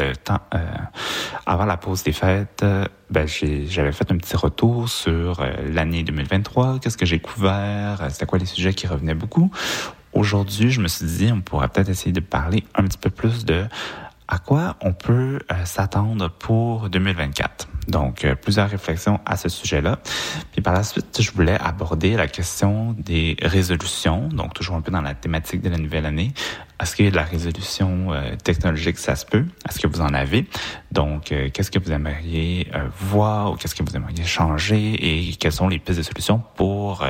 euh, avant la pause des fêtes, ben, j'avais fait un petit retour sur l'année 2023, qu'est-ce que j'ai couvert, c'était quoi les sujets qui revenaient beaucoup. Aujourd'hui, je me suis dit, on pourrait peut-être essayer de parler un petit peu plus de à quoi on peut s'attendre pour 2024. Donc, euh, plusieurs réflexions à ce sujet-là. Puis par la suite, je voulais aborder la question des résolutions, donc toujours un peu dans la thématique de la nouvelle année. Est-ce qu'il y a de la résolution euh, technologique, ça se peut? Est-ce que vous en avez? Donc, euh, qu'est-ce que vous aimeriez voir ou qu'est-ce que vous aimeriez changer et quelles sont les pistes de solutions pour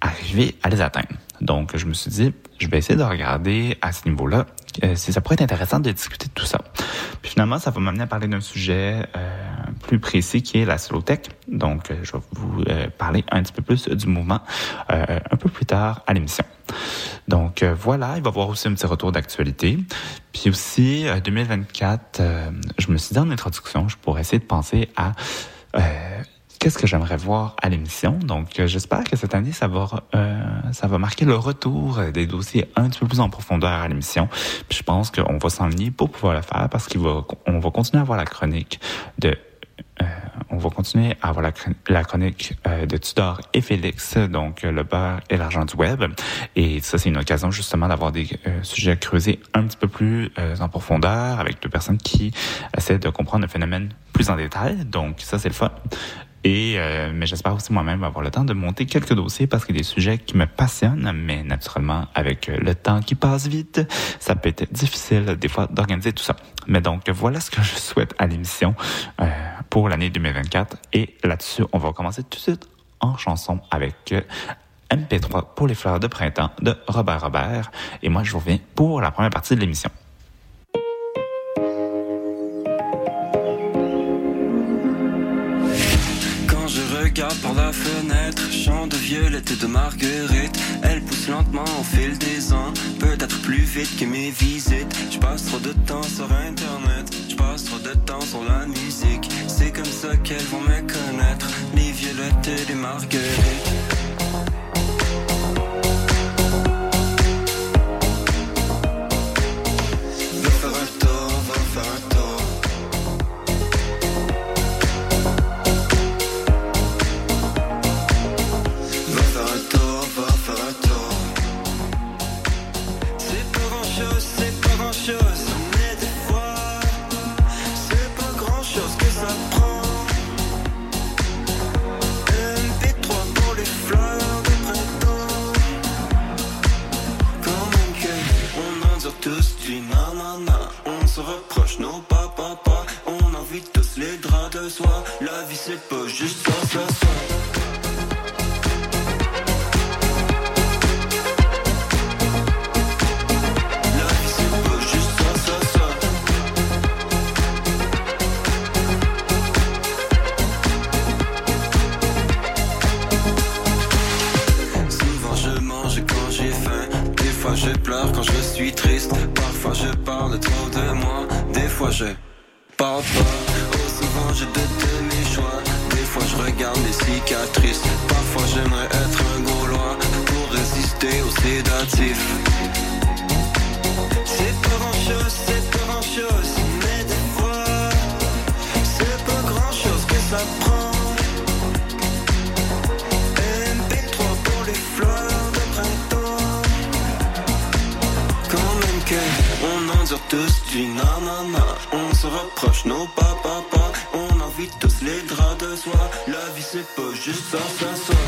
arriver à les atteindre? Donc, je me suis dit, je vais essayer de regarder à ce niveau-là ça pourrait être intéressant de discuter de tout ça. Puis finalement, ça va m'amener à parler d'un sujet plus précis qui est la tech. Donc, euh, je vais vous euh, parler un petit peu plus du mouvement euh, un peu plus tard à l'émission. Donc voilà, il va y avoir aussi un petit retour d'actualité. Puis aussi, 2024, je me suis dit en introduction, je pourrais essayer de penser à qu'est-ce que j'aimerais voir à l'émission? Donc, j'espère que cette année, ça va, ça va marquer le retour des dossiers un petit peu plus en profondeur à l'émission. Puis je pense qu'on va s'enligner pour pouvoir le faire parce qu'on va, on va continuer à voir la chronique de euh, on va continuer à avoir la, chronique euh, de Tudor et Félix, donc euh, le beurre et l'argent du web. Et ça, c'est une occasion justement d'avoir des sujets creusés un petit peu plus en profondeur avec deux personnes qui essaient de comprendre le phénomène plus en détail. Donc ça, c'est le fun. Et, euh, mais j'espère aussi moi-même avoir le temps de monter quelques dossiers parce qu'il y a des sujets qui me passionnent, mais naturellement, avec euh, le temps qui passe vite, ça peut être difficile des fois d'organiser tout ça. Mais donc, voilà ce que je souhaite à l'émission euh, pour l'année 2024. Et là-dessus, on va commencer tout de suite en chanson avec MP3 pour les fleurs de printemps de Robert Robert. Et moi, je vous reviens pour la première partie de l'émission. Regarde par la fenêtre, chant de violette et de marguerite. Elle pousse lentement au fil des ans, peut-être plus vite que mes visites. Je passe trop de temps sur internet, je passe trop de temps sur la musique. C'est comme ça qu'elles vont me connaître, les violettes et les marguerites. se reproche, non pas papa, on a envie de tous les draps de soi, la vie c'est pas juste ça. fois. Oh, souvent j'ai de demi-choix. Des fois je regarde les cicatrices. Parfois j'aimerais être un gaulois pour résister aux sédatifs. C'est pas grand chose. On se rapproche, nos papas, on invite tous les draps de soie. La vie c'est pas juste un s'asseoir.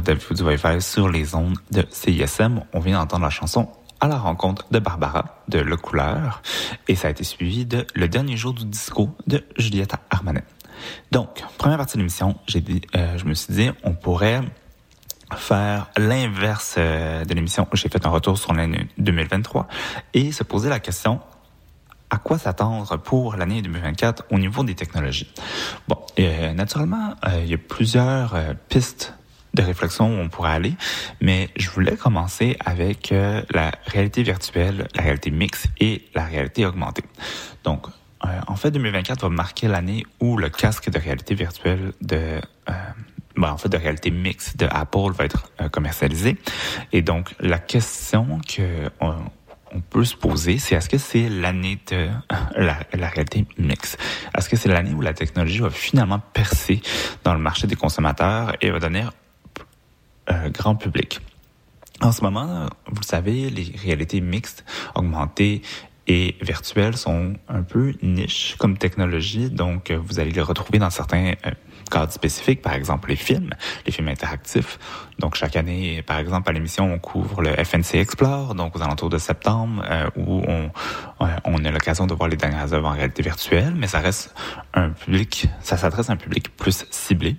L'écoute d'Avis du Wi-Fi sur les ondes de CISM. On vient d'entendre la chanson à la rencontre de Barbara de Le Couleur et ça a été suivi de Le dernier jour du disco de Juliette Armanet. Donc, première partie de l'émission, euh, je me suis dit, on pourrait faire l'inverse euh, de l'émission. J'ai fait un retour sur l'année 2023 et se poser la question à quoi s'attendre pour l'année 2024 au niveau des technologies? Bon, euh, naturellement, il y a plusieurs pistes de réflexion où on pourrait aller, mais je voulais commencer avec la réalité virtuelle, la réalité mixte et la réalité augmentée. Donc, en fait, 2024 va marquer l'année où le casque de réalité virtuelle de ben, en fait, de réalité mixte de Apple va être commercialisé. Et donc, la question que on peut se poser, c'est est-ce que c'est l'année de la, réalité mixte? Est-ce que c'est l'année où la technologie va finalement percer dans le marché des consommateurs et va euh, grand public? En ce moment, vous le savez, les réalités mixtes, augmentées et virtuelles sont un peu niches comme technologie, donc vous allez les retrouver dans certains euh, cadres spécifiques, par exemple les films, les films interactifs. Donc chaque année, par exemple, à l'émission, on couvre le FNC Explore, donc aux alentours de septembre, euh, où on, on a l'occasion de voir les dernières œuvres en réalité virtuelle, mais ça reste un public, ça s'adresse à un public plus ciblé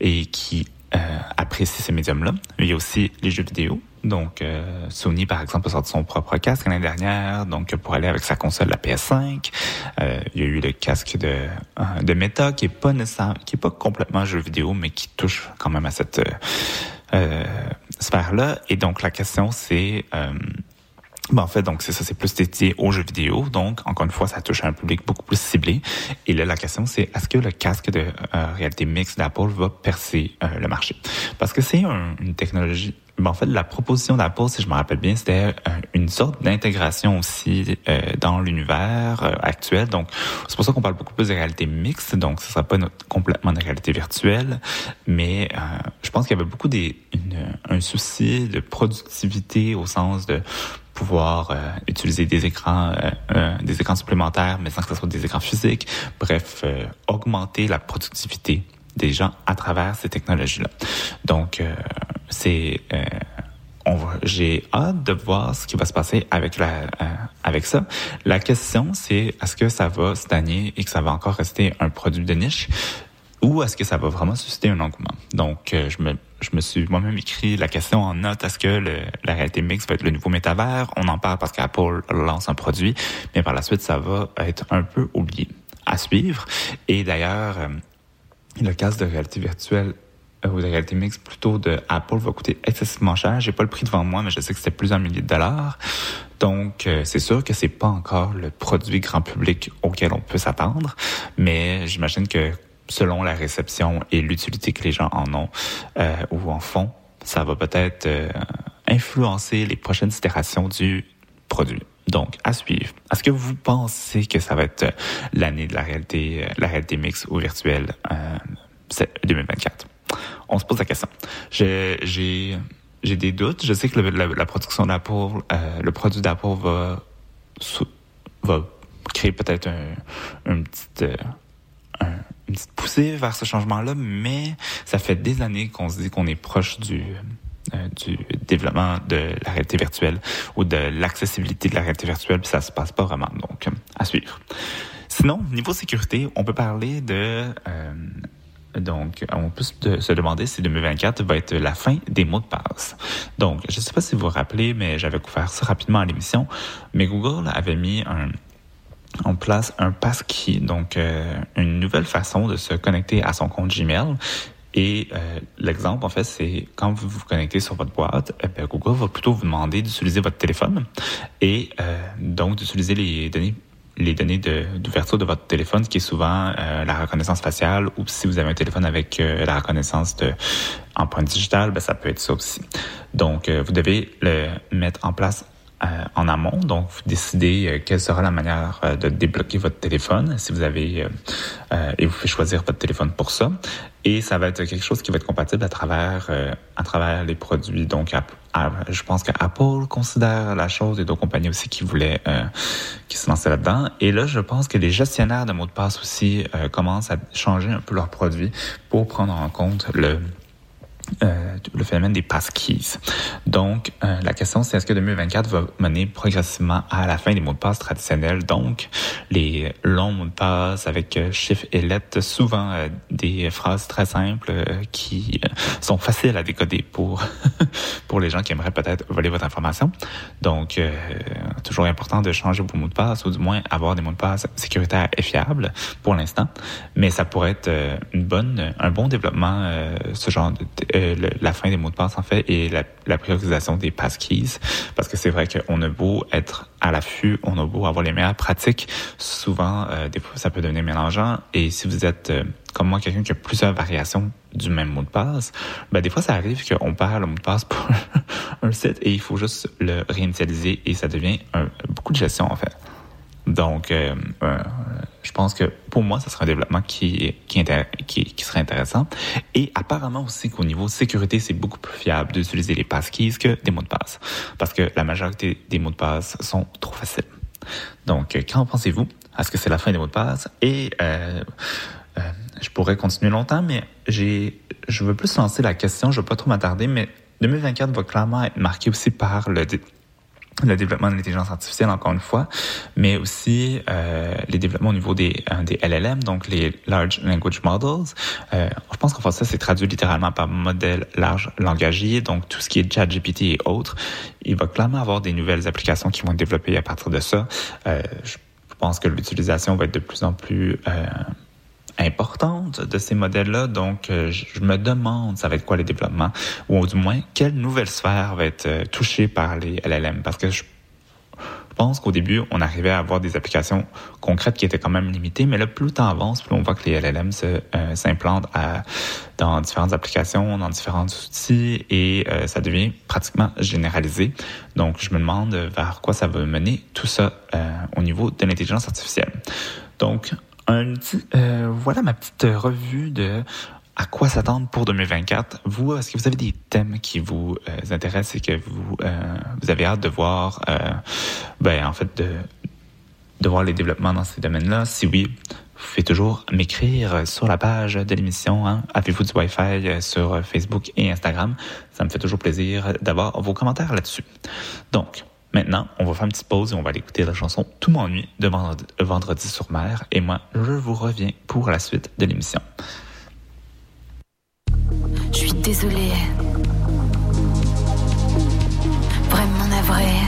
et qui euh, apprécie ces médiums-là. Il y a aussi les jeux vidéo. Donc, euh, Sony, par exemple, a sorti son propre casque l'année dernière, donc pour aller avec sa console, la PS5. Euh, il y a eu le casque de, euh, de Meta, qui est pas nécessaire, qui est pas complètement jeu vidéo, mais qui touche quand même à cette euh, sphère-là. Et donc, la question, c'est ben, en fait, donc c'est ça, c'est plus dédié aux jeux vidéo. Donc, encore une fois, ça touche un public beaucoup plus ciblé. Et là, la question, c'est est-ce que le casque de réalité mixte d'Apple va percer le marché? Parce que c'est une technologie ben, en fait, la proposition d'Apple, si je me rappelle bien, c'était euh, une sorte d'intégration aussi euh, dans l'univers euh, actuel. Donc, c'est pour ça qu'on parle beaucoup plus de réalité mixte. Donc, ce sera pas complètement de réalité virtuelle, mais je pense qu'il y avait beaucoup des, un souci de productivité au sens de pouvoir utiliser des écrans, des écrans supplémentaires, mais sans que ce soit des écrans physiques. Bref, augmenter la productivité des gens à travers ces technologies-là. Donc, euh, c'est euh, j'ai hâte de voir ce qui va se passer avec la euh, avec ça. La question c'est est-ce que ça va stagner et que ça va encore rester un produit de niche? Ou est-ce que ça va vraiment susciter un engouement? Donc je me je me suis moi-même écrit la question en note est-ce que le, la réalité mixte va être le nouveau métavers? On en parle parce qu'Apple lance un produit, mais par la suite ça va être un peu oublié à suivre. Et d'ailleurs le casque de réalité virtuelle euh, ou de réalité mixte plutôt de Apple va coûter excessivement cher. J'ai pas le prix devant moi, mais je sais que c'était plusieurs milliers de dollars. Donc, euh, c'est sûr que c'est pas encore le produit grand public auquel on peut s'attendre, mais j'imagine que selon la réception et l'utilité que les gens en ont euh, ou en font, ça va peut-être influencer les prochaines itérations du produit. Donc, à suivre. Est-ce que vous pensez que ça va être euh, l'année de la réalité, euh, la réalité mixte ou virtuelle euh, 2024? On se pose la question. J'ai, des doutes. Je sais que la, production d'Apple, euh, le produit d'Apple va, créer peut-être un, une petite, une petite poussée vers ce changement-là, mais ça fait des années qu'on se dit qu'on est proche du euh, du développement de la réalité virtuelle ou de l'accessibilité de la réalité virtuelle, puis ça se passe pas vraiment. Donc, à suivre. Sinon, niveau sécurité, on peut parler de... Euh, donc, on peut se demander si 2024 va être la fin des mots de passe. Donc, je ne sais pas si vous vous rappelez, mais j'avais couvert ça rapidement à l'émission, mais Google avait mis un, en place un passkey, donc une nouvelle façon de se connecter à son compte Gmail et euh, l'exemple, en fait, c'est quand vous vous connectez sur votre boîte, eh Google va plutôt vous demander d'utiliser votre téléphone et euh, donc d'utiliser les données d'ouverture de, votre téléphone, ce qui est souvent euh, la reconnaissance faciale, ou si vous avez un téléphone avec euh, la reconnaissance de empreinte digitale, ben, ça peut être ça aussi. Donc, euh, vous devez le mettre en place euh, en amont. Donc, vous décidez euh, quelle sera la manière euh, de débloquer votre téléphone, si vous avez, et vous faites choisir votre téléphone pour ça. Et ça va être quelque chose qui va être compatible à travers, à travers les produits. Donc, je pense qu'Apple considère la chose et d'autres compagnies aussi qui voulaient, qui se lançaient là-dedans. Et là, je pense que les gestionnaires de mots de passe aussi commencent à changer un peu leurs produits pour prendre en compte le euh, le phénomène des passkeys. Donc, euh, la question, c'est est-ce que 2024 va mener progressivement à la fin des mots de passe traditionnels, donc les longs mots de passe avec euh, chiffres et lettres, souvent des phrases très simples qui sont faciles à décoder pour pour les gens qui aimeraient peut-être voler votre information. Donc, toujours important de changer vos mots de passe ou du moins avoir des mots de passe sécuritaires et fiables pour l'instant. Mais ça pourrait être une bonne, un bon développement, ce genre de la fin des mots de passe, en fait, et la, priorisation des passkeys. Parce que c'est vrai qu'on a beau être à l'affût, on a beau avoir les meilleures pratiques, souvent, euh, des fois, ça peut devenir mélangeant. Et si vous êtes, euh, comme moi, quelqu'un qui a plusieurs variations du même mot de passe, ben, des fois, ça arrive qu'on perd le mot de passe pour un site et il faut juste le réinitialiser et ça devient beaucoup de gestion, en fait. Donc, euh, euh, je pense que pour moi, ça serait un développement qui, qui, qui, serait intéressant. Et apparemment aussi qu'au niveau sécurité, c'est beaucoup plus fiable d'utiliser les passkeys que des mots de passe. Parce que la majorité des mots de passe sont trop faciles. Donc, euh, qu'en pensez-vous? Est-ce que c'est la fin des mots de passe? Et euh, euh, je pourrais continuer longtemps, mais j'ai, je veux plus lancer la question, je veux pas trop m'attarder, mais 2024 va clairement être marqué aussi par le le développement de l'intelligence artificielle, encore une fois, mais aussi euh, les développements au niveau des, euh, des LLM, donc les Large Language Models. Euh, je pense qu'en français, c'est traduit littéralement par modèle large langagier, donc tout ce qui est ChatGPT et autres. Il va clairement avoir des nouvelles applications qui vont être développées à partir de ça. Euh, je pense que l'utilisation va être de plus en plus euh, importante de ces modèles-là. Donc, euh, je me demande ça va être quoi les développements, ou du moins, quelle nouvelle sphère va être euh, touchée par les LLM. Parce que je pense qu'au début, on arrivait à avoir des applications concrètes qui étaient quand même limitées, mais là, plus le temps avance, plus on voit que les LLM euh, s'implantent dans différentes applications, dans différents outils, et ça devient pratiquement généralisé. Donc, je me demande vers quoi ça va mener tout ça au niveau de l'intelligence artificielle. Donc, euh, voilà ma petite revue de à quoi s'attendre pour 2024. Vous, est-ce que vous avez des thèmes qui vous euh, intéressent et que vous euh, vous avez hâte de voir, ben en fait de de voir les développements dans ces domaines-là? Si oui, vous pouvez toujours m'écrire sur la page de l'émission. Hein? Avez-vous du Wi-Fi sur Facebook et Instagram? Ça me fait toujours plaisir d'avoir vos commentaires là-dessus. Donc, Maintenant, on va faire une petite pause et on va aller écouter la chanson Tout m'ennuie de vendredi, sur mer. Et moi, je vous reviens pour la suite de l'émission. Je suis désolée. Vraiment navrée.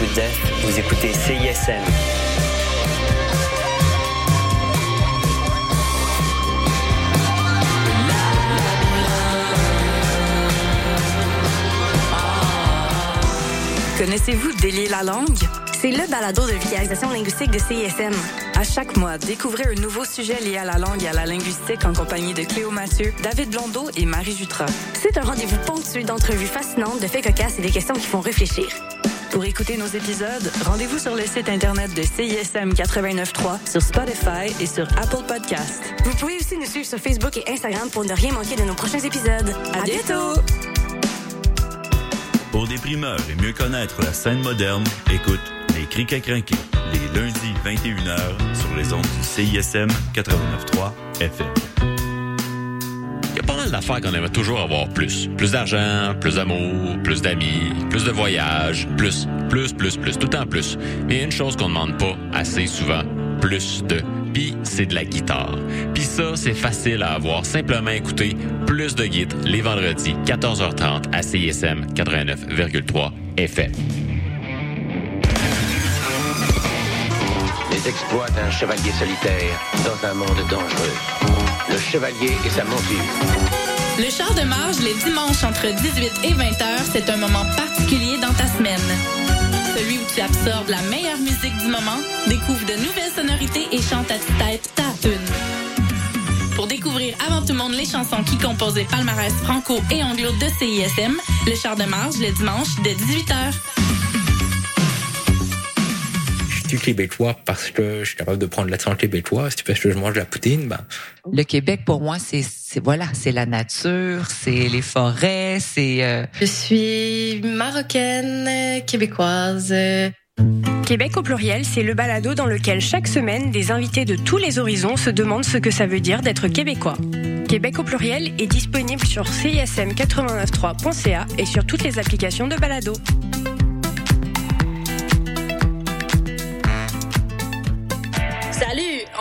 With Death. Vous écoutez CISM. Connaissez-vous Délier la langue? C'est le balado de vulgarisation linguistique de CISM. À chaque mois, découvrez un nouveau sujet lié à la langue et à la linguistique en compagnie de Cléo Mathieu, David Blondeau et Marie Jutras. C'est un rendez-vous ponctué d'entrevues fascinantes, de faits cocasses et des questions qui font réfléchir. Pour écouter nos épisodes, rendez-vous sur le site internet de CISM 89.3, sur Spotify et sur Apple Podcast. Vous pouvez aussi nous suivre sur Facebook et Instagram pour ne rien manquer de nos prochains épisodes. À, bientôt! Pour des primeurs et mieux connaître la scène moderne, écoute Les Crics à crinquer, les lundis 21h sur les ondes du CISM 89.3 FM. Mal d'affaires qu'on aimerait toujours avoir plus. Plus d'argent, plus d'amour, plus d'amis, plus de voyages, plus, plus, plus, plus, tout en plus. Mais une chose qu'on ne demande pas assez souvent, plus de. Puis c'est de la guitare. Puis ça, c'est facile à avoir. Simplement écouter plus de guides les vendredis, 14h30 à CISM 89,3 FM. Les exploits d'un chevalier solitaire dans un monde dangereux. Le chevalier et sa monture. Le char de marge les dimanches entre 18 et 20 heures, c'est un moment particulier dans ta semaine. Celui où tu absorbes la meilleure musique du moment, découvre de nouvelles sonorités et chante à tue-tête ta tune. Pour découvrir avant tout le monde les chansons qui composent les palmarès franco et anglo de CISM, le char de marge le dimanche dès 18h. Je suis québécois parce que je suis capable de prendre l'accent québécois. Si parce que je mange de la poutine, ben. Le Québec, pour moi, c'est, c'est voilà, c'est la nature, c'est les forêts, c'est. euh, Je suis marocaine, québécoise. Québec au pluriel, c'est le balado dans lequel chaque semaine, des invités de tous les horizons se demandent ce que ça veut dire d'être québécois. Québec au pluriel est disponible sur cism893.ca et sur toutes les applications de balado.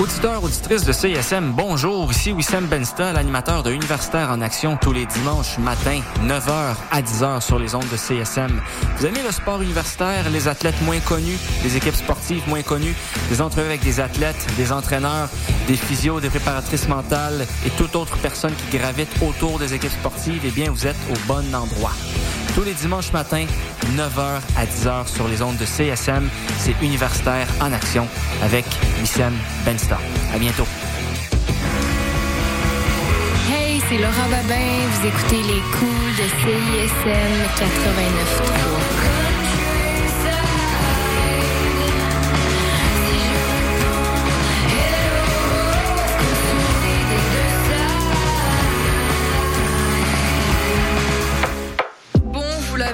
Auditeurs, auditrices de CISM, bonjour. Ici Wissem Bensta, l'animateur de Universitaire en Action tous les dimanches matin, 9h à 10h sur les ondes de CISM. Vous aimez le sport universitaire, les athlètes moins connus, les équipes sportives moins connues, des entrevues avec des athlètes, des entraîneurs, des physios, des préparatrices mentales et toute autre personne qui gravite autour des équipes sportives, eh bien, vous êtes au bon endroit. Tous les dimanches matins, 9h à 10h sur les ondes de CSM, c'est Universitaire en action avec Wissem Benstar. À bientôt. Hey, c'est Laura Babin. Vous écoutez les coups de CISM 89.3.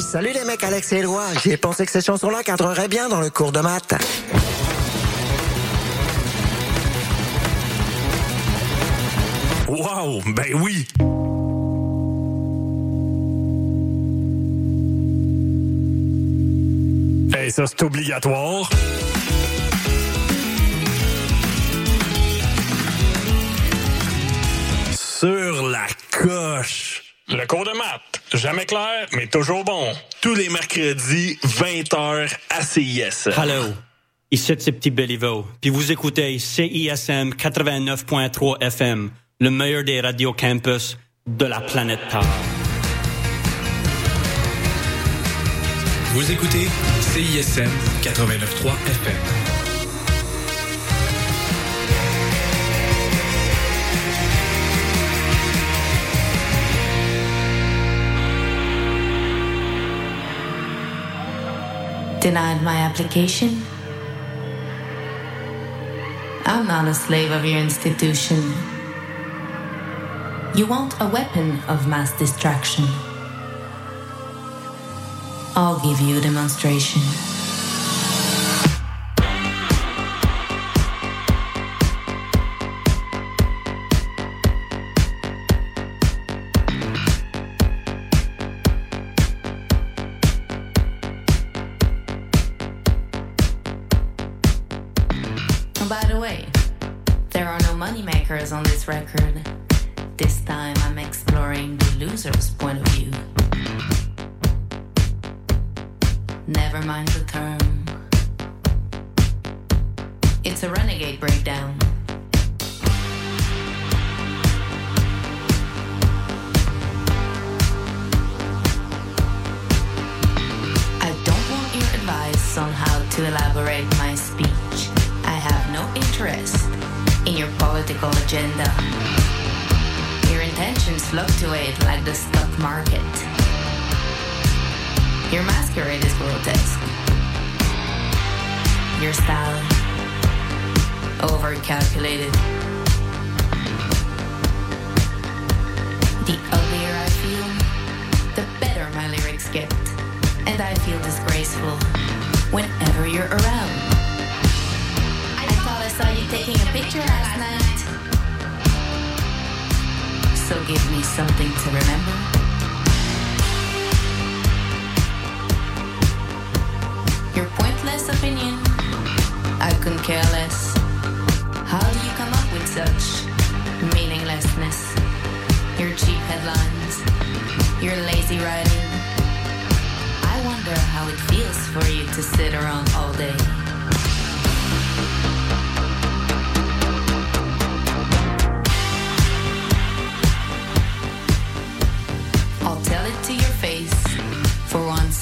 Salut les mecs, Alex et Éloi. J'ai pensé que ces chansons-là cadreraient bien dans le cours de maths. Wow, ben oui! Hey, ça, c'est obligatoire. Sur la coche. Le cours de maths. Jamais clair, mais toujours bon. Tous les mercredis, 20h à CIS. Hello. Ici c'est Petit Béliveau. Puis vous écoutez CISM 89.3 FM, le meilleur des radios campus de la planète Terre. Vous écoutez CISM 89.3 FM. Denied my application? I'm not a slave of your institution. You want a weapon of mass distraction. I'll give you a demonstration.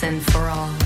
And for all.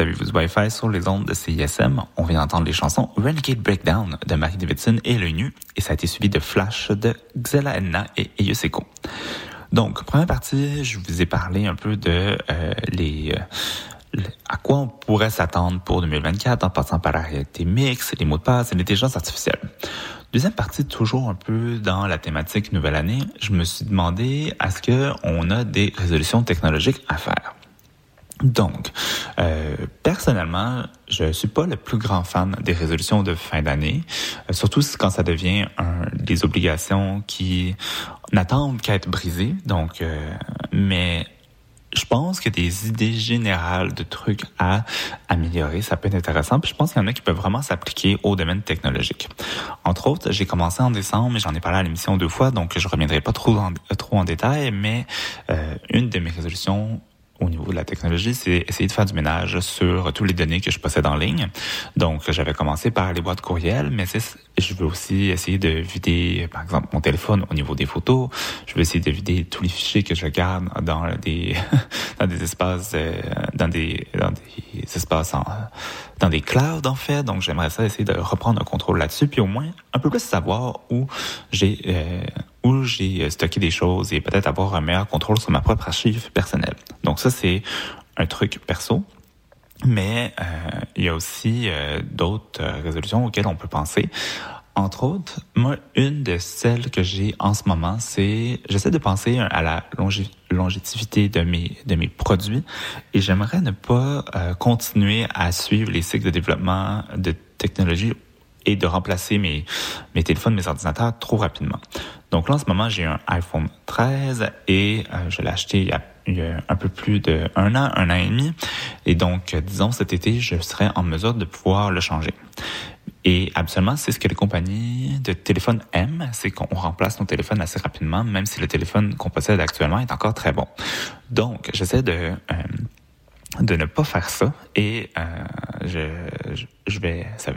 W12 Wi-Fi sur les ondes de CISM. On vient d'entendre les chansons Renegade Breakdown de Mark Davidson et Le Nu, et ça a été suivi de Flash de Xela Enna et Eyuseko. Donc, première partie, je vous ai parlé un peu de euh, les... Euh, à quoi on pourrait s'attendre pour 2024 en passant par la réalité mixte, les mots de passe et l'intelligence artificielle. Deuxième partie, toujours un peu dans la thématique nouvelle année, je me suis demandé est-ce qu'on a des résolutions technologiques à faire? Donc, euh, personnellement, je suis pas le plus grand fan des résolutions de fin d'année, euh, surtout quand ça devient un, des obligations qui n'attendent qu'à être brisées. Donc, euh, mais je pense que des idées générales de trucs à améliorer, ça peut être intéressant. Puis je pense qu'il y en a qui peuvent vraiment s'appliquer au domaine technologique. Entre autres, j'ai commencé en décembre, mais j'en ai parlé à l'émission deux fois, donc je reviendrai pas trop en, trop en détail. Mais euh, une de mes résolutions au niveau de la technologie, c'est essayer de faire du ménage sur tous les données que je possède en ligne. Donc, j'avais commencé par les boîtes courriel, mais je veux aussi essayer de vider, par exemple, mon téléphone au niveau des photos. Je veux essayer de vider tous les fichiers que je garde dans des dans des espaces, euh, dans des dans des espaces en, dans des clouds en fait. Donc, j'aimerais ça essayer de reprendre un contrôle là-dessus, puis au moins un peu plus savoir où j'ai euh, où j'ai stocké des choses et peut-être avoir un meilleur contrôle sur ma propre archive personnelle. Donc ça, c'est un truc perso. Mais euh, il y a aussi euh, d'autres euh, résolutions auxquelles on peut penser. Entre autres, moi, une de celles que j'ai en ce moment, c'est j'essaie de penser à la longévité de mes de mes produits et j'aimerais ne pas continuer à suivre les cycles de développement de technologie et de remplacer mes, mes téléphones, mes ordinateurs trop rapidement. Donc là, en ce moment, j'ai un iPhone 13 et euh, je l'ai acheté il y, a, un peu plus de un an, un an et demi. Et donc, disons, cet été, je serai en mesure de pouvoir le changer. Et absolument, c'est ce que les compagnies de téléphone aiment, c'est qu'on remplace nos téléphones assez rapidement, même si le téléphone qu'on possède actuellement est encore très bon. Donc, j'essaie de... Euh, de ne pas faire ça et euh, je, je, vais ça,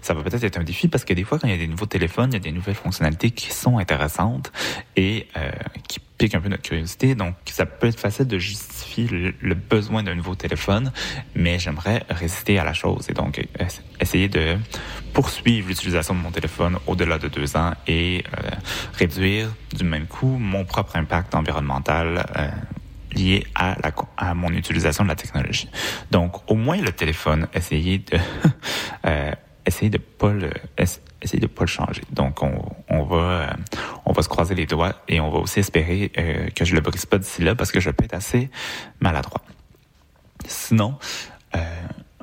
ça va peut-être être un défi parce que des fois quand il y a des nouveaux téléphones il y a des nouvelles fonctionnalités qui sont intéressantes et euh, qui piquent un peu notre curiosité donc ça peut être facile de justifier le, besoin d'un nouveau téléphone mais j'aimerais résister à la chose et donc essayer de poursuivre l'utilisation de mon téléphone au-delà de deux ans et euh, réduire du même coup mon propre impact environnemental euh, lié à, la, à mon utilisation de la technologie. Donc, au moins le téléphone, essayer de euh, essayer de pas le essayer de pas le changer. Donc, on, on va euh, on va se croiser les doigts et on va aussi espérer euh, que je le brise pas d'ici là parce que je peux être assez maladroit. Sinon, euh,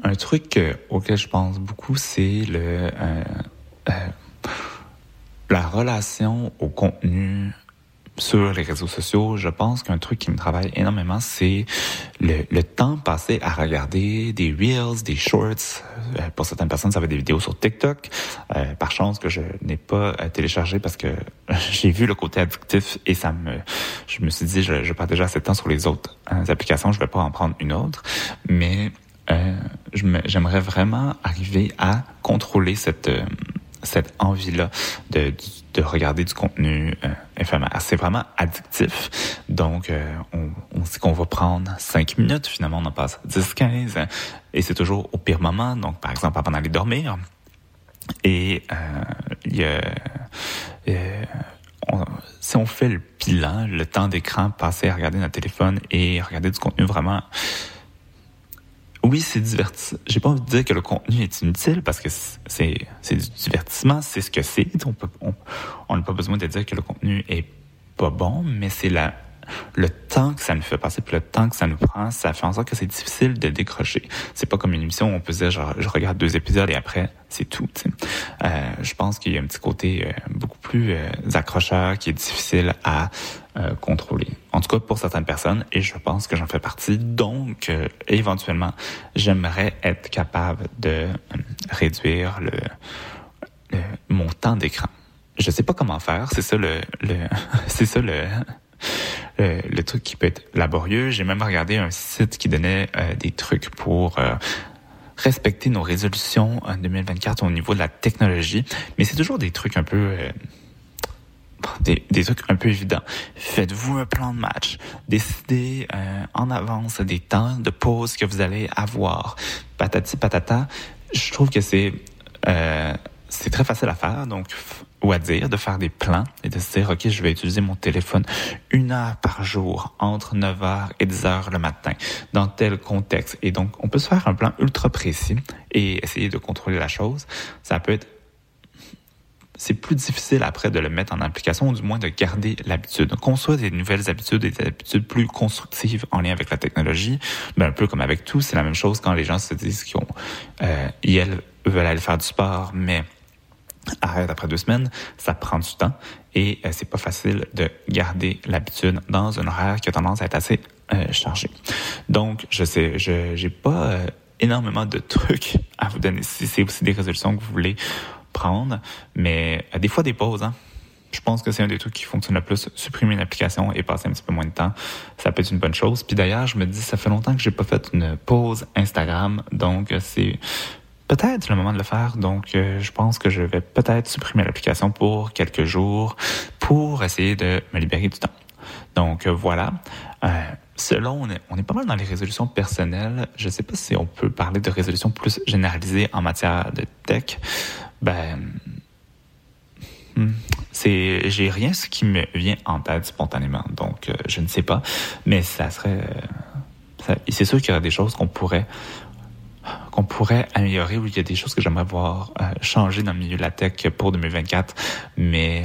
un truc auquel je pense beaucoup, c'est le la relation au contenu sur les réseaux sociaux, je pense qu'un truc qui me travaille énormément, c'est le, temps passé à regarder des reels, des shorts. Euh, pour certaines personnes, ça va être des vidéos sur TikTok. Euh, par chance que je n'ai pas euh, téléchargé parce que j'ai vu le côté addictif et ça me, je me suis dit, je, je déjà assez de temps sur les autres applications, je vais pas en prendre une autre. Mais euh, j'aimerais vraiment arriver à contrôler cette cette envie-là de, de, regarder du contenu euh, éphémère. C'est vraiment addictif. Donc, euh, on, on dit qu'on va prendre 5 minutes, finalement, on en passe 10, 15. Et c'est toujours au pire moment. Donc, par exemple, avant d'aller dormir. Et euh, il y a... Euh, on, si on fait le bilan, le temps d'écran passé à regarder notre téléphone et regarder du contenu vraiment oui, c'est divertissant. J'ai pas envie de dire que le contenu est inutile parce que c'est c'est du divertissement, c'est ce que c'est. On n'a pas besoin de dire que le contenu est pas bon, mais c'est la le temps que ça nous fait passer, puis le temps que ça nous prend, ça fait en sorte que c'est difficile de décrocher. C'est pas comme une émission où on peut dire, genre, je regarde deux épisodes et après, c'est tout. Euh, je pense qu'il y a un petit côté euh, beaucoup plus euh, accrocheur qui est difficile à euh, contrôler. En tout cas, pour certaines personnes, et je pense que j'en fais partie. Donc, éventuellement, j'aimerais être capable de réduire le, mon temps d'écran. Je sais pas comment faire. C'est ça le c'est ça le euh, le truc qui peut être laborieux. J'ai même regardé un site qui donnait euh, des trucs pour euh, respecter nos résolutions en 2024 au niveau de la technologie. Mais c'est toujours des trucs un peu des, trucs un peu évidents. Faites-vous un plan de match. Décidez en avance des temps de pause que vous allez avoir. Patati patata. Je trouve que c'est c'est très facile à faire, donc ou à dire, de faire des plans et de se dire, OK, je vais utiliser mon téléphone une heure par jour entre 9h et 10h le matin dans tel contexte. Et donc, on peut se faire un plan ultra précis et essayer de contrôler la chose. Ça peut être c'est plus difficile après de le mettre en application ou du moins de garder l'habitude. Qu'on soit des nouvelles habitudes, des habitudes plus constructives en lien avec la technologie, ben un peu comme avec tout, c'est la même chose quand les gens se disent qu'ils euh, veulent aller faire du sport, mais arrête après deux semaines, ça prend du temps et euh, c'est pas facile de garder l'habitude dans un horaire qui a tendance à être assez euh, chargé. Donc, je sais, je j'ai pas euh, énormément de trucs à vous donner. Si c'est aussi des résolutions que vous voulez prendre, mais des fois des pauses. Hein. Je pense que c'est un des trucs qui fonctionne le plus. Supprimer une application et passer un petit peu moins de temps, ça peut être une bonne chose. Puis d'ailleurs, je me dis, ça fait longtemps que j'ai pas fait une pause Instagram, donc c'est peut-être le moment de le faire. Donc, euh, je pense que je vais peut-être supprimer l'application pour quelques jours pour essayer de me libérer du temps. Donc, euh, voilà. Euh, selon, on est, pas mal dans les résolutions personnelles. Je ne sais pas si on peut parler de résolutions plus généralisées en matière de tech. Ben, hmm, c'est, j'ai rien ce qui me vient en tête spontanément. Donc, je ne sais pas. Mais ça serait, c'est sûr qu'il y aurait des choses qu'on pourrait qu'on pourrait améliorer ou il y a des choses que j'aimerais voir euh, changer dans le milieu de la tech pour 2024, mais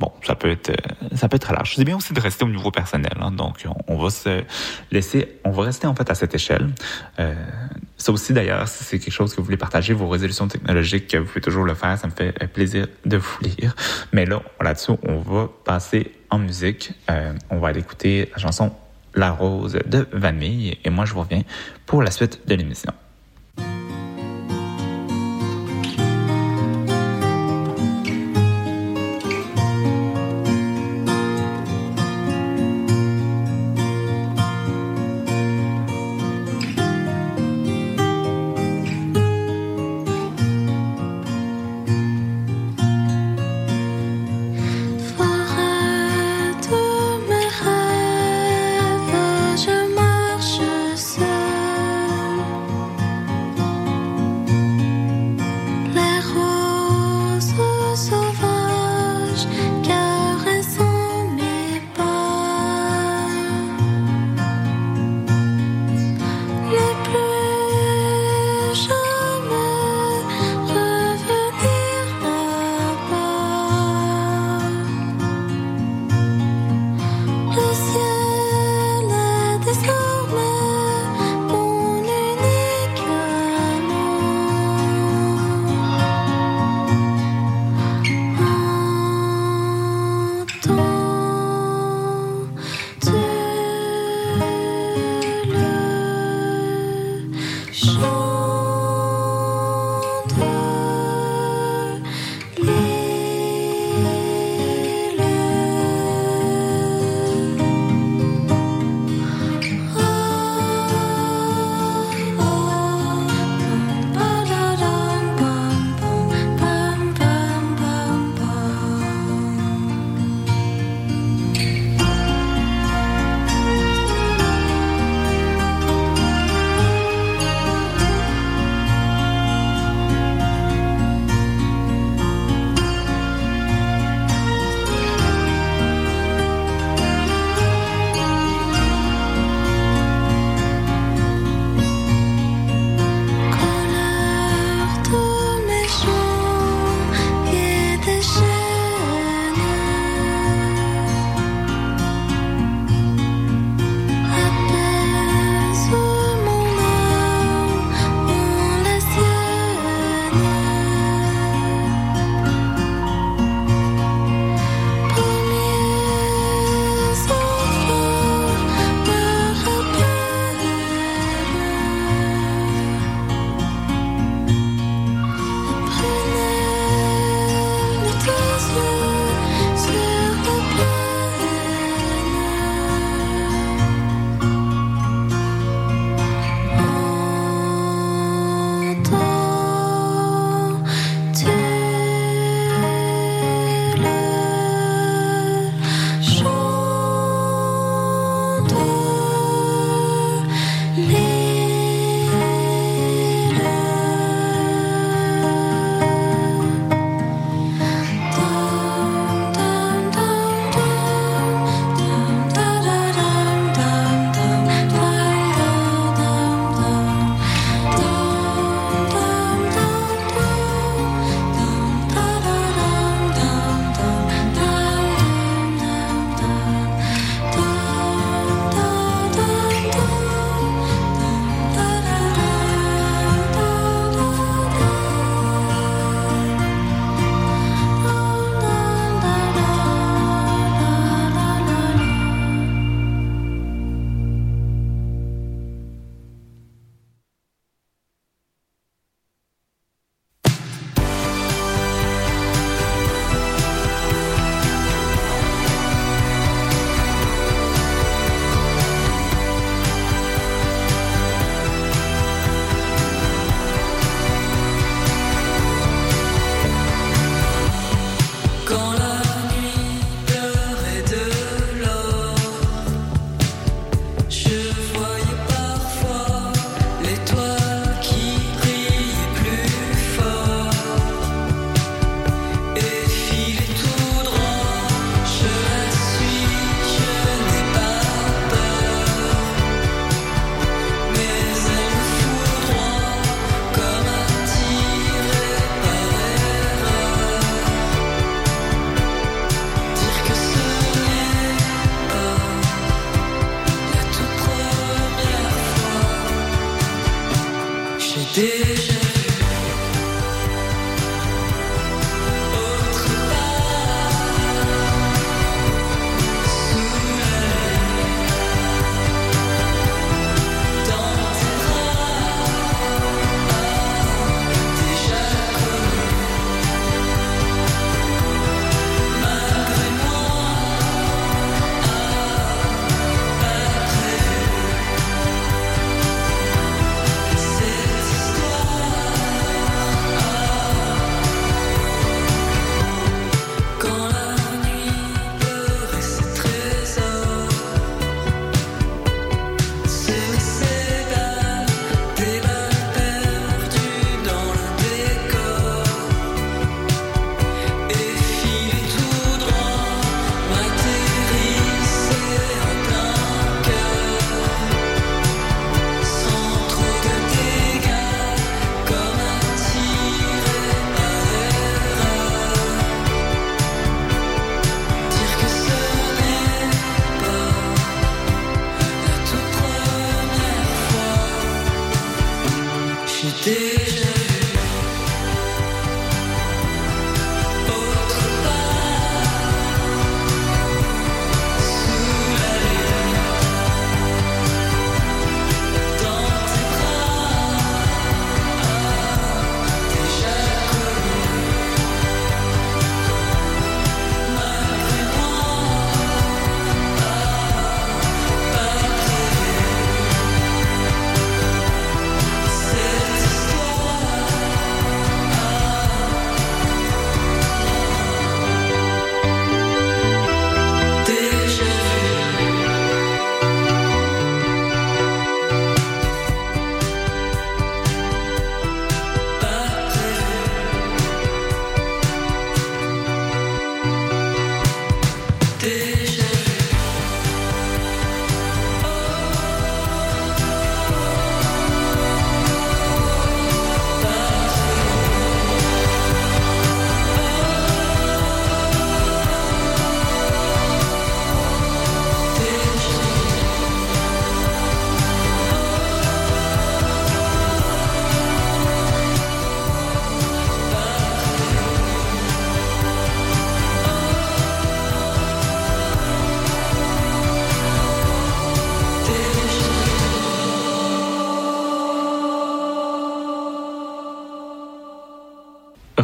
bon, ça peut être ça peut être large. C'est bien aussi de rester au niveau personnel, hein, donc on, va se laisser, on va rester en fait à cette échelle. Euh, ça aussi d'ailleurs, si c'est quelque chose que vous voulez partager, vos résolutions technologiques, vous pouvez toujours le faire, ça me fait plaisir de vous lire. Mais là, là-dessus, on va passer en musique. Euh, on va aller écouter la chanson La Rose de Vanille et moi je vous reviens pour la suite de l'émission.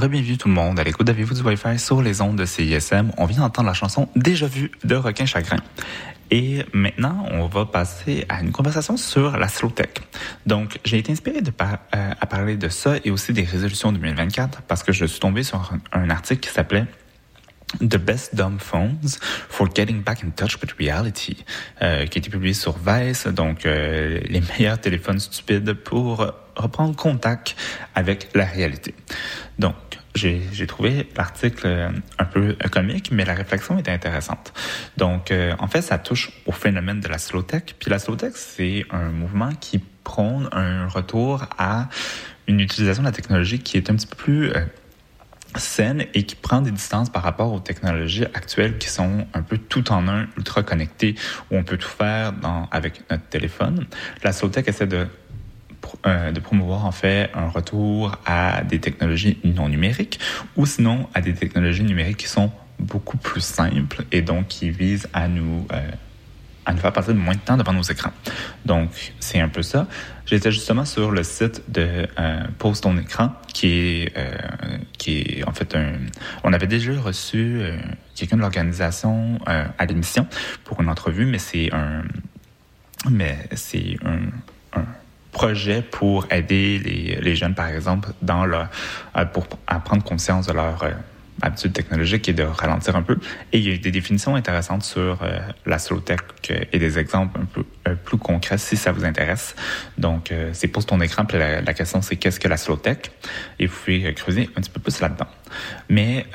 Rebienvenue tout le monde à l'écoute d'Avez-vous du Wi-Fi sur les ondes de CISM. On vient d'entendre la chanson Déjà vu de Requin Chagrin. Et maintenant, on va passer à une conversation sur la slow tech. Donc, j'ai été inspiré de euh, à parler de ça et aussi des résolutions 2024 parce que je suis tombé sur un article qui s'appelait The Best Dumb Phones for Getting Back in Touch with Reality, euh, qui a été publié sur Vice, donc euh, les meilleurs téléphones stupides pour reprendre contact avec la réalité. Donc, j'ai trouvé l'article euh, un peu comique, mais la réflexion était intéressante. Donc, euh, en fait, ça touche au phénomène de la slow tech. Puis la slow tech, c'est un mouvement qui prône un retour à une utilisation de la technologie qui est un petit peu plus euh, saine et qui prend des distances par rapport aux technologies actuelles qui sont un peu tout en un, ultra connectées, où on peut tout faire dans, avec notre téléphone. La Slowtech essaie de euh, de promouvoir en fait un retour à des technologies non numériques ou sinon à des technologies numériques qui sont beaucoup plus simples et donc qui visent à nous euh, à nous faire passer moins de temps devant nos écrans. Donc, c'est un peu ça. J'étais justement sur le site de euh, ton écran, qui est, euh, qui est en fait un... On avait déjà reçu euh, quelqu'un de l'organisation euh, à l'émission pour une entrevue, mais c'est un... Mais c'est un projet pour aider les, les, jeunes, par exemple, dans leur, pour à prendre conscience de leur habitude technologique et de ralentir un peu. Et il y a des définitions intéressantes sur euh, la slow tech euh, et des exemples un peu euh, plus concrets si ça vous intéresse. Donc, euh, c'est pose ton écran, puis la, la question c'est qu'est-ce que la slow tech? Et vous pouvez creuser un petit peu plus là-dedans. Mais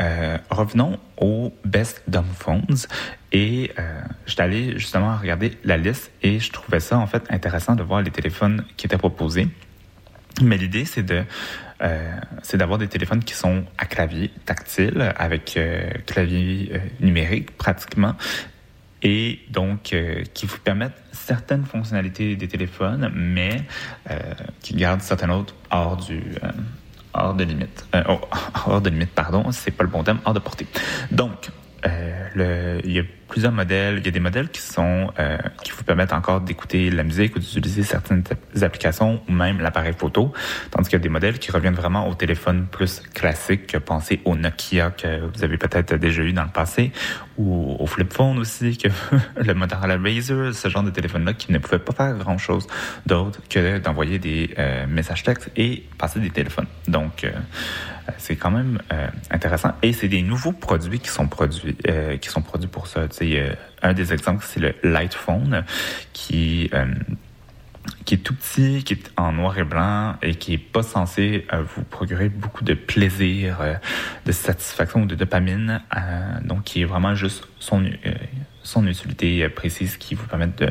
revenons aux best dumb phones. Et euh, j'étais allé justement regarder la liste et je trouvais ça en fait intéressant de voir les téléphones qui étaient proposés. Mais l'idée, c'est de euh, c'est d'avoir des téléphones qui sont à clavier tactile, avec euh, clavier euh, numérique pratiquement, et donc qui vous permettent certaines fonctionnalités des téléphones, mais qui gardent certaines autres hors du hors de limite. Oh, hors de limite, pardon, c'est pas le bon terme, hors de portée. Donc, il y a plusieurs modèles. Il y a des modèles qui sont euh, qui vous permettent encore d'écouter la musique ou d'utiliser certaines applications ou même l'appareil photo, tandis qu'il y a des modèles qui reviennent vraiment au téléphone plus classique. Pensez au Nokia que vous avez peut-être déjà eu dans le passé ou au flip phone aussi, que le Motorola Razr, ce genre de téléphone-là qui ne pouvait pas faire grand-chose d'autre que d'envoyer des euh, messages textes et passer des téléphones. Donc euh, c'est quand même euh, intéressant et c'est des nouveaux produits qui sont produits euh, qui sont produits pour ça. Euh, un des exemples c'est le Light Phone qui qui est tout petit, qui est en noir et blanc et qui est pas censé vous procurer beaucoup de plaisir, de satisfaction ou de dopamine. donc, qui est vraiment juste son son utilité précise qui vous permet de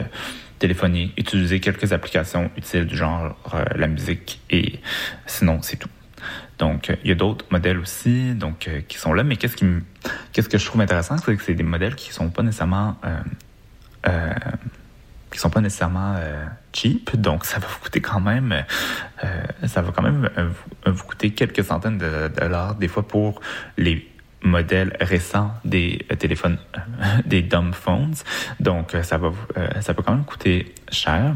téléphoner, utiliser quelques applications utiles du genre la musique et sinon c'est tout. Donc, il y a d'autres modèles aussi, donc euh, qui sont là. Mais qu'est-ce qui qu'est-ce que je trouve intéressant, c'est que c'est des modèles qui sont pas nécessairement, euh, euh, qui sont pas nécessairement cheap. Donc, ça va vous coûter quand même, ça va quand même vous, vous, coûter quelques centaines de dollars des fois pour les modèles récents des téléphones, des dumb phones. Donc, ça va, ça peut quand même coûter cher.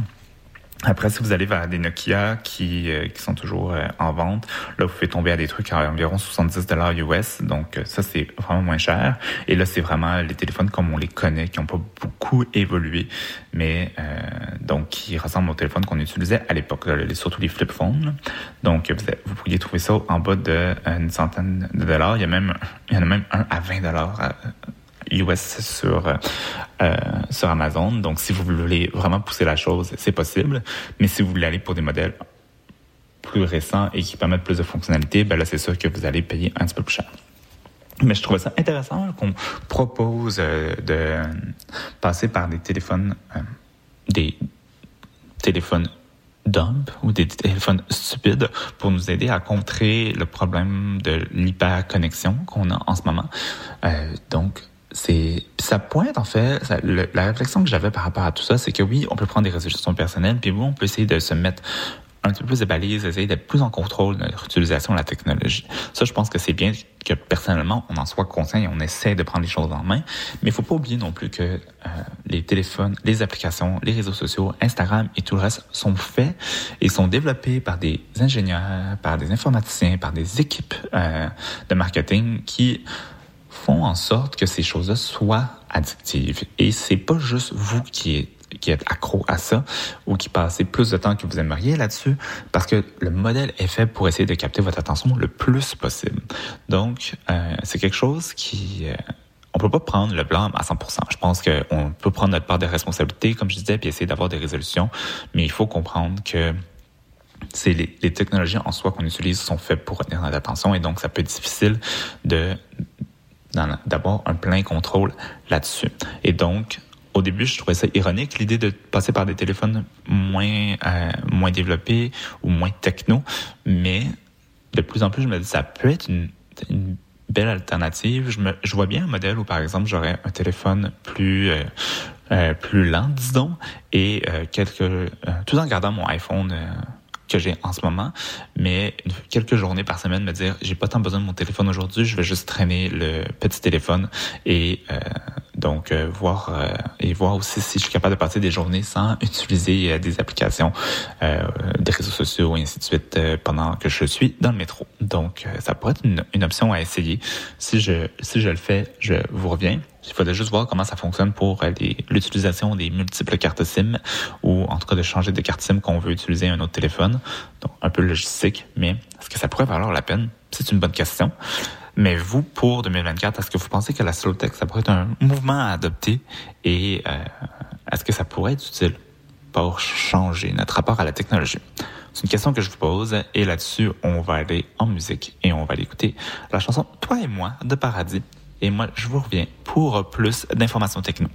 Après, si vous allez vers des Nokia qui, euh, qui sont toujours euh, en vente, là, vous pouvez tomber à des trucs à environ 70 dollars US. Donc, euh, ça, c'est vraiment moins cher. Et là, c'est vraiment les téléphones comme on les connaît, qui n'ont pas beaucoup évolué, mais euh, donc qui ressemblent aux téléphones qu'on utilisait à l'époque, surtout les flip phones. Donc, vous, vous pourriez trouver ça en bas d'une centaine de dollars. Il y a même, il y en a même un à 20 dollars US sur, euh, sur Amazon. Donc, si vous voulez vraiment pousser la chose, c'est possible. Mais si vous voulez aller pour des modèles plus récents et qui permettent plus de fonctionnalités, ben là, c'est sûr que vous allez payer un petit peu plus cher. Mais je trouvais ça intéressant qu'on propose euh, de passer par des téléphones, euh, des téléphones dump ou des téléphones stupides pour nous aider à contrer le problème de l'hyperconnexion qu'on a en ce moment. Euh, donc, c'est ça pointe en fait ça, le, la réflexion que j'avais par rapport à tout ça c'est que oui on peut prendre des résolutions personnelles puis oui on peut essayer de se mettre un petit peu plus de balises, essayer d'être plus en contrôle de notre utilisation de la technologie. Ça, je pense que c'est bien que personnellement, on en soit conscient et on essaie de prendre les choses en main. Mais il faut pas oublier non plus que euh, les téléphones, les applications, les réseaux sociaux, Instagram et tout le reste sont faits et sont développés par des ingénieurs, par des informaticiens, par des équipes euh, de marketing qui font en sorte que ces choses-là soient addictives. Et c'est pas juste vous qui êtes accro à ça ou qui passez plus de temps que vous aimeriez là-dessus parce que le modèle est fait pour essayer de capter votre attention le plus possible. Donc, euh, c'est quelque chose qui... Euh, on peut pas prendre le blanc à 100%. Je pense qu'on peut prendre notre part de responsabilité, comme je disais, puis essayer d'avoir des résolutions, mais il faut comprendre que c'est les, les, technologies en soi qu'on utilise sont faites pour retenir notre attention et donc ça peut être difficile de d'avoir un plein contrôle là-dessus. Et donc, au début, je trouvais ça ironique, l'idée de passer par des téléphones moins, euh, moins développés ou moins techno, mais de plus en plus, je me dis, ça peut être une, belle alternative. Je, me, je vois bien un modèle où, par exemple, j'aurais un téléphone plus, euh, euh, plus lent, disons, et euh, quelques, euh, tout en gardant mon iPhone que j'ai en ce moment, mais quelques journées par semaine me dire j'ai pas tant besoin de mon téléphone aujourd'hui, je vais juste traîner le petit téléphone et euh, donc euh, voir euh, et voir aussi si je suis capable de passer des journées sans utiliser euh, des applications, euh, des réseaux sociaux et ainsi de suite euh, pendant que je suis dans le métro. Donc ça pourrait être une, une option à essayer. Si je si je le fais, je vous reviens. Il faudrait juste voir comment ça fonctionne pour l'utilisation des multiples cartes SIM ou en tout cas de changer de carte SIM qu'on veut utiliser un autre téléphone. Donc un peu logistique, mais est-ce que ça pourrait valoir la peine? C'est une bonne question. Mais vous, pour 2024, est-ce que vous pensez que la slow tech, ça pourrait être un mouvement à adopter? Et euh, est-ce que ça pourrait être utile pour changer notre rapport à la technologie? C'est une question que je vous pose et là-dessus, on va aller en musique et on va aller écouter la chanson Toi et moi de Paradis et moi, je vous reviens pour plus d'informations techno.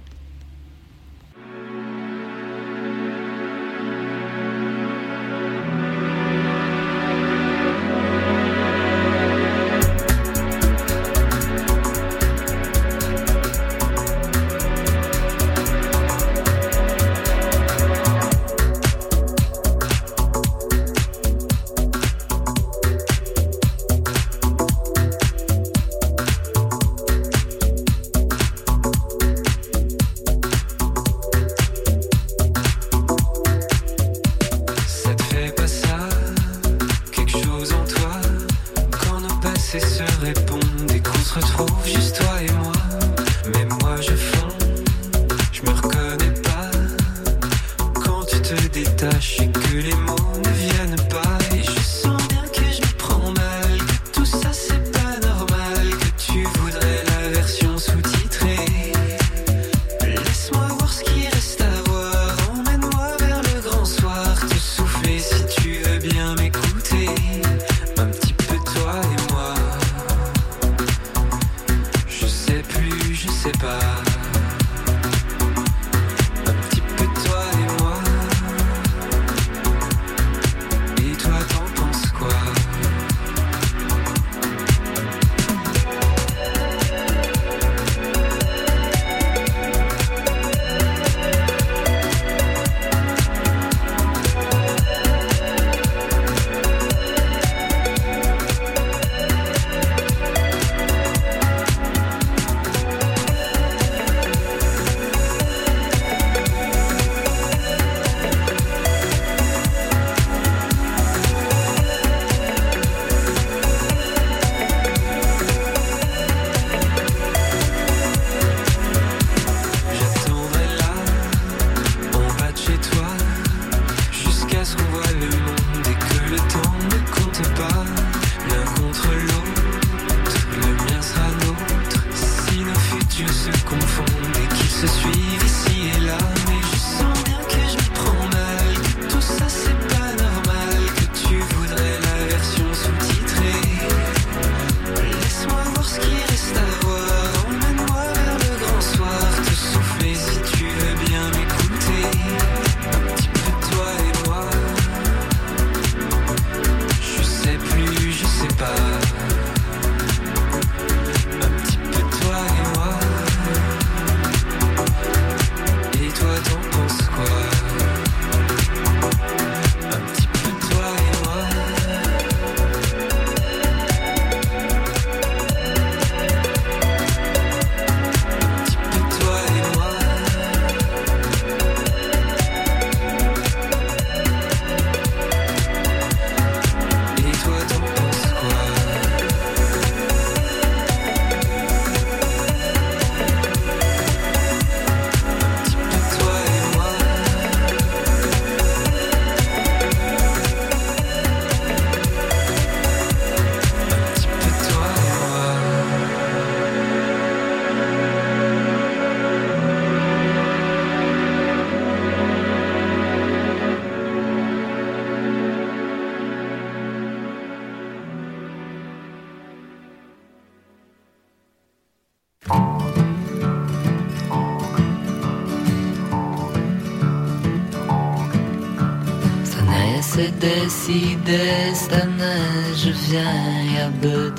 Décidé, cette année je viens à bout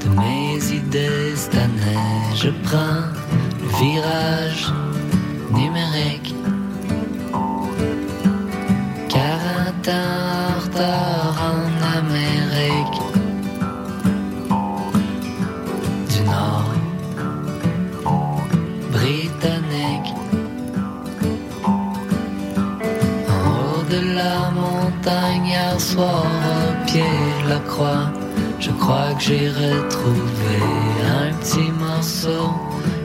de mes idées, cette année je prends le virage numérique. 40 ans en soir pied la croix, je crois que j'ai retrouvé un petit morceau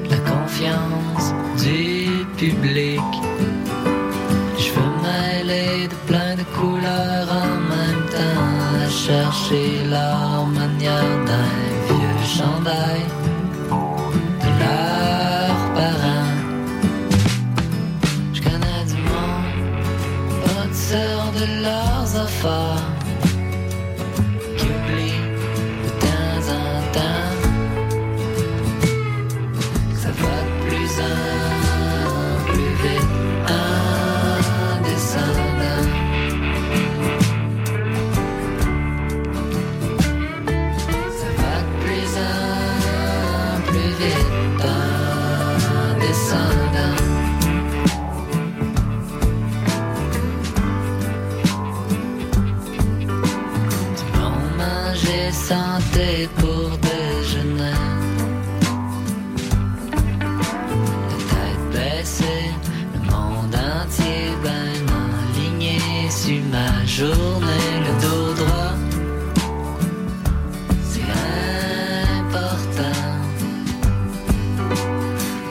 de la confiance du public. Je veux mêler de plein de couleurs en même temps à chercher l'harmonie leurs santé pour déjeuner. La tête baissée, le monde entier ben aligné sur ma journée, le dos droit. C'est important.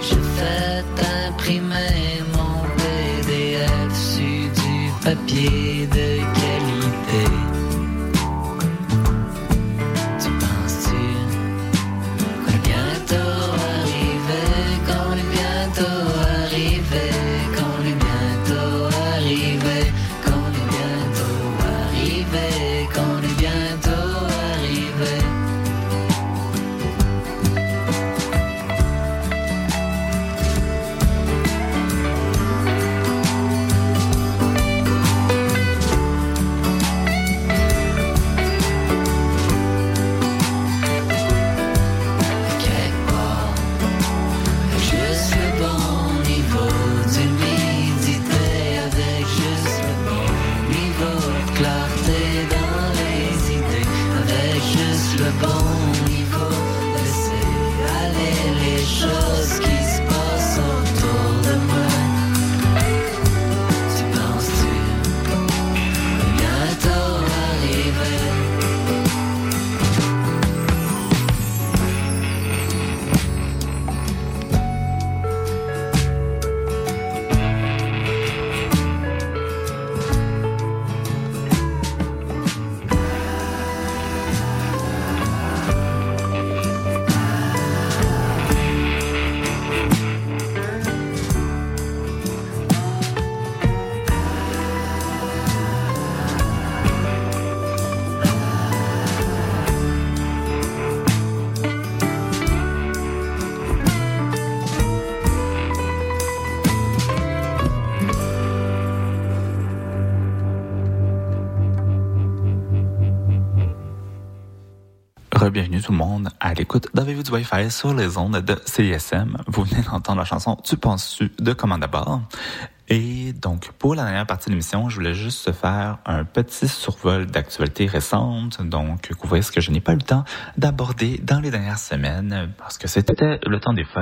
Je fais imprimer mon PDF sur du papier de qualité. Wi-Fi sur les ondes de CISM. Vous venez d'entendre la chanson Tu penses-tu de Commande d'abord? Et donc, pour la dernière partie de l'émission, je voulais juste faire un petit survol d'actualités récentes, donc couvrir ce que je n'ai pas eu le temps d'aborder dans les dernières semaines, parce que c'était le temps des fêtes.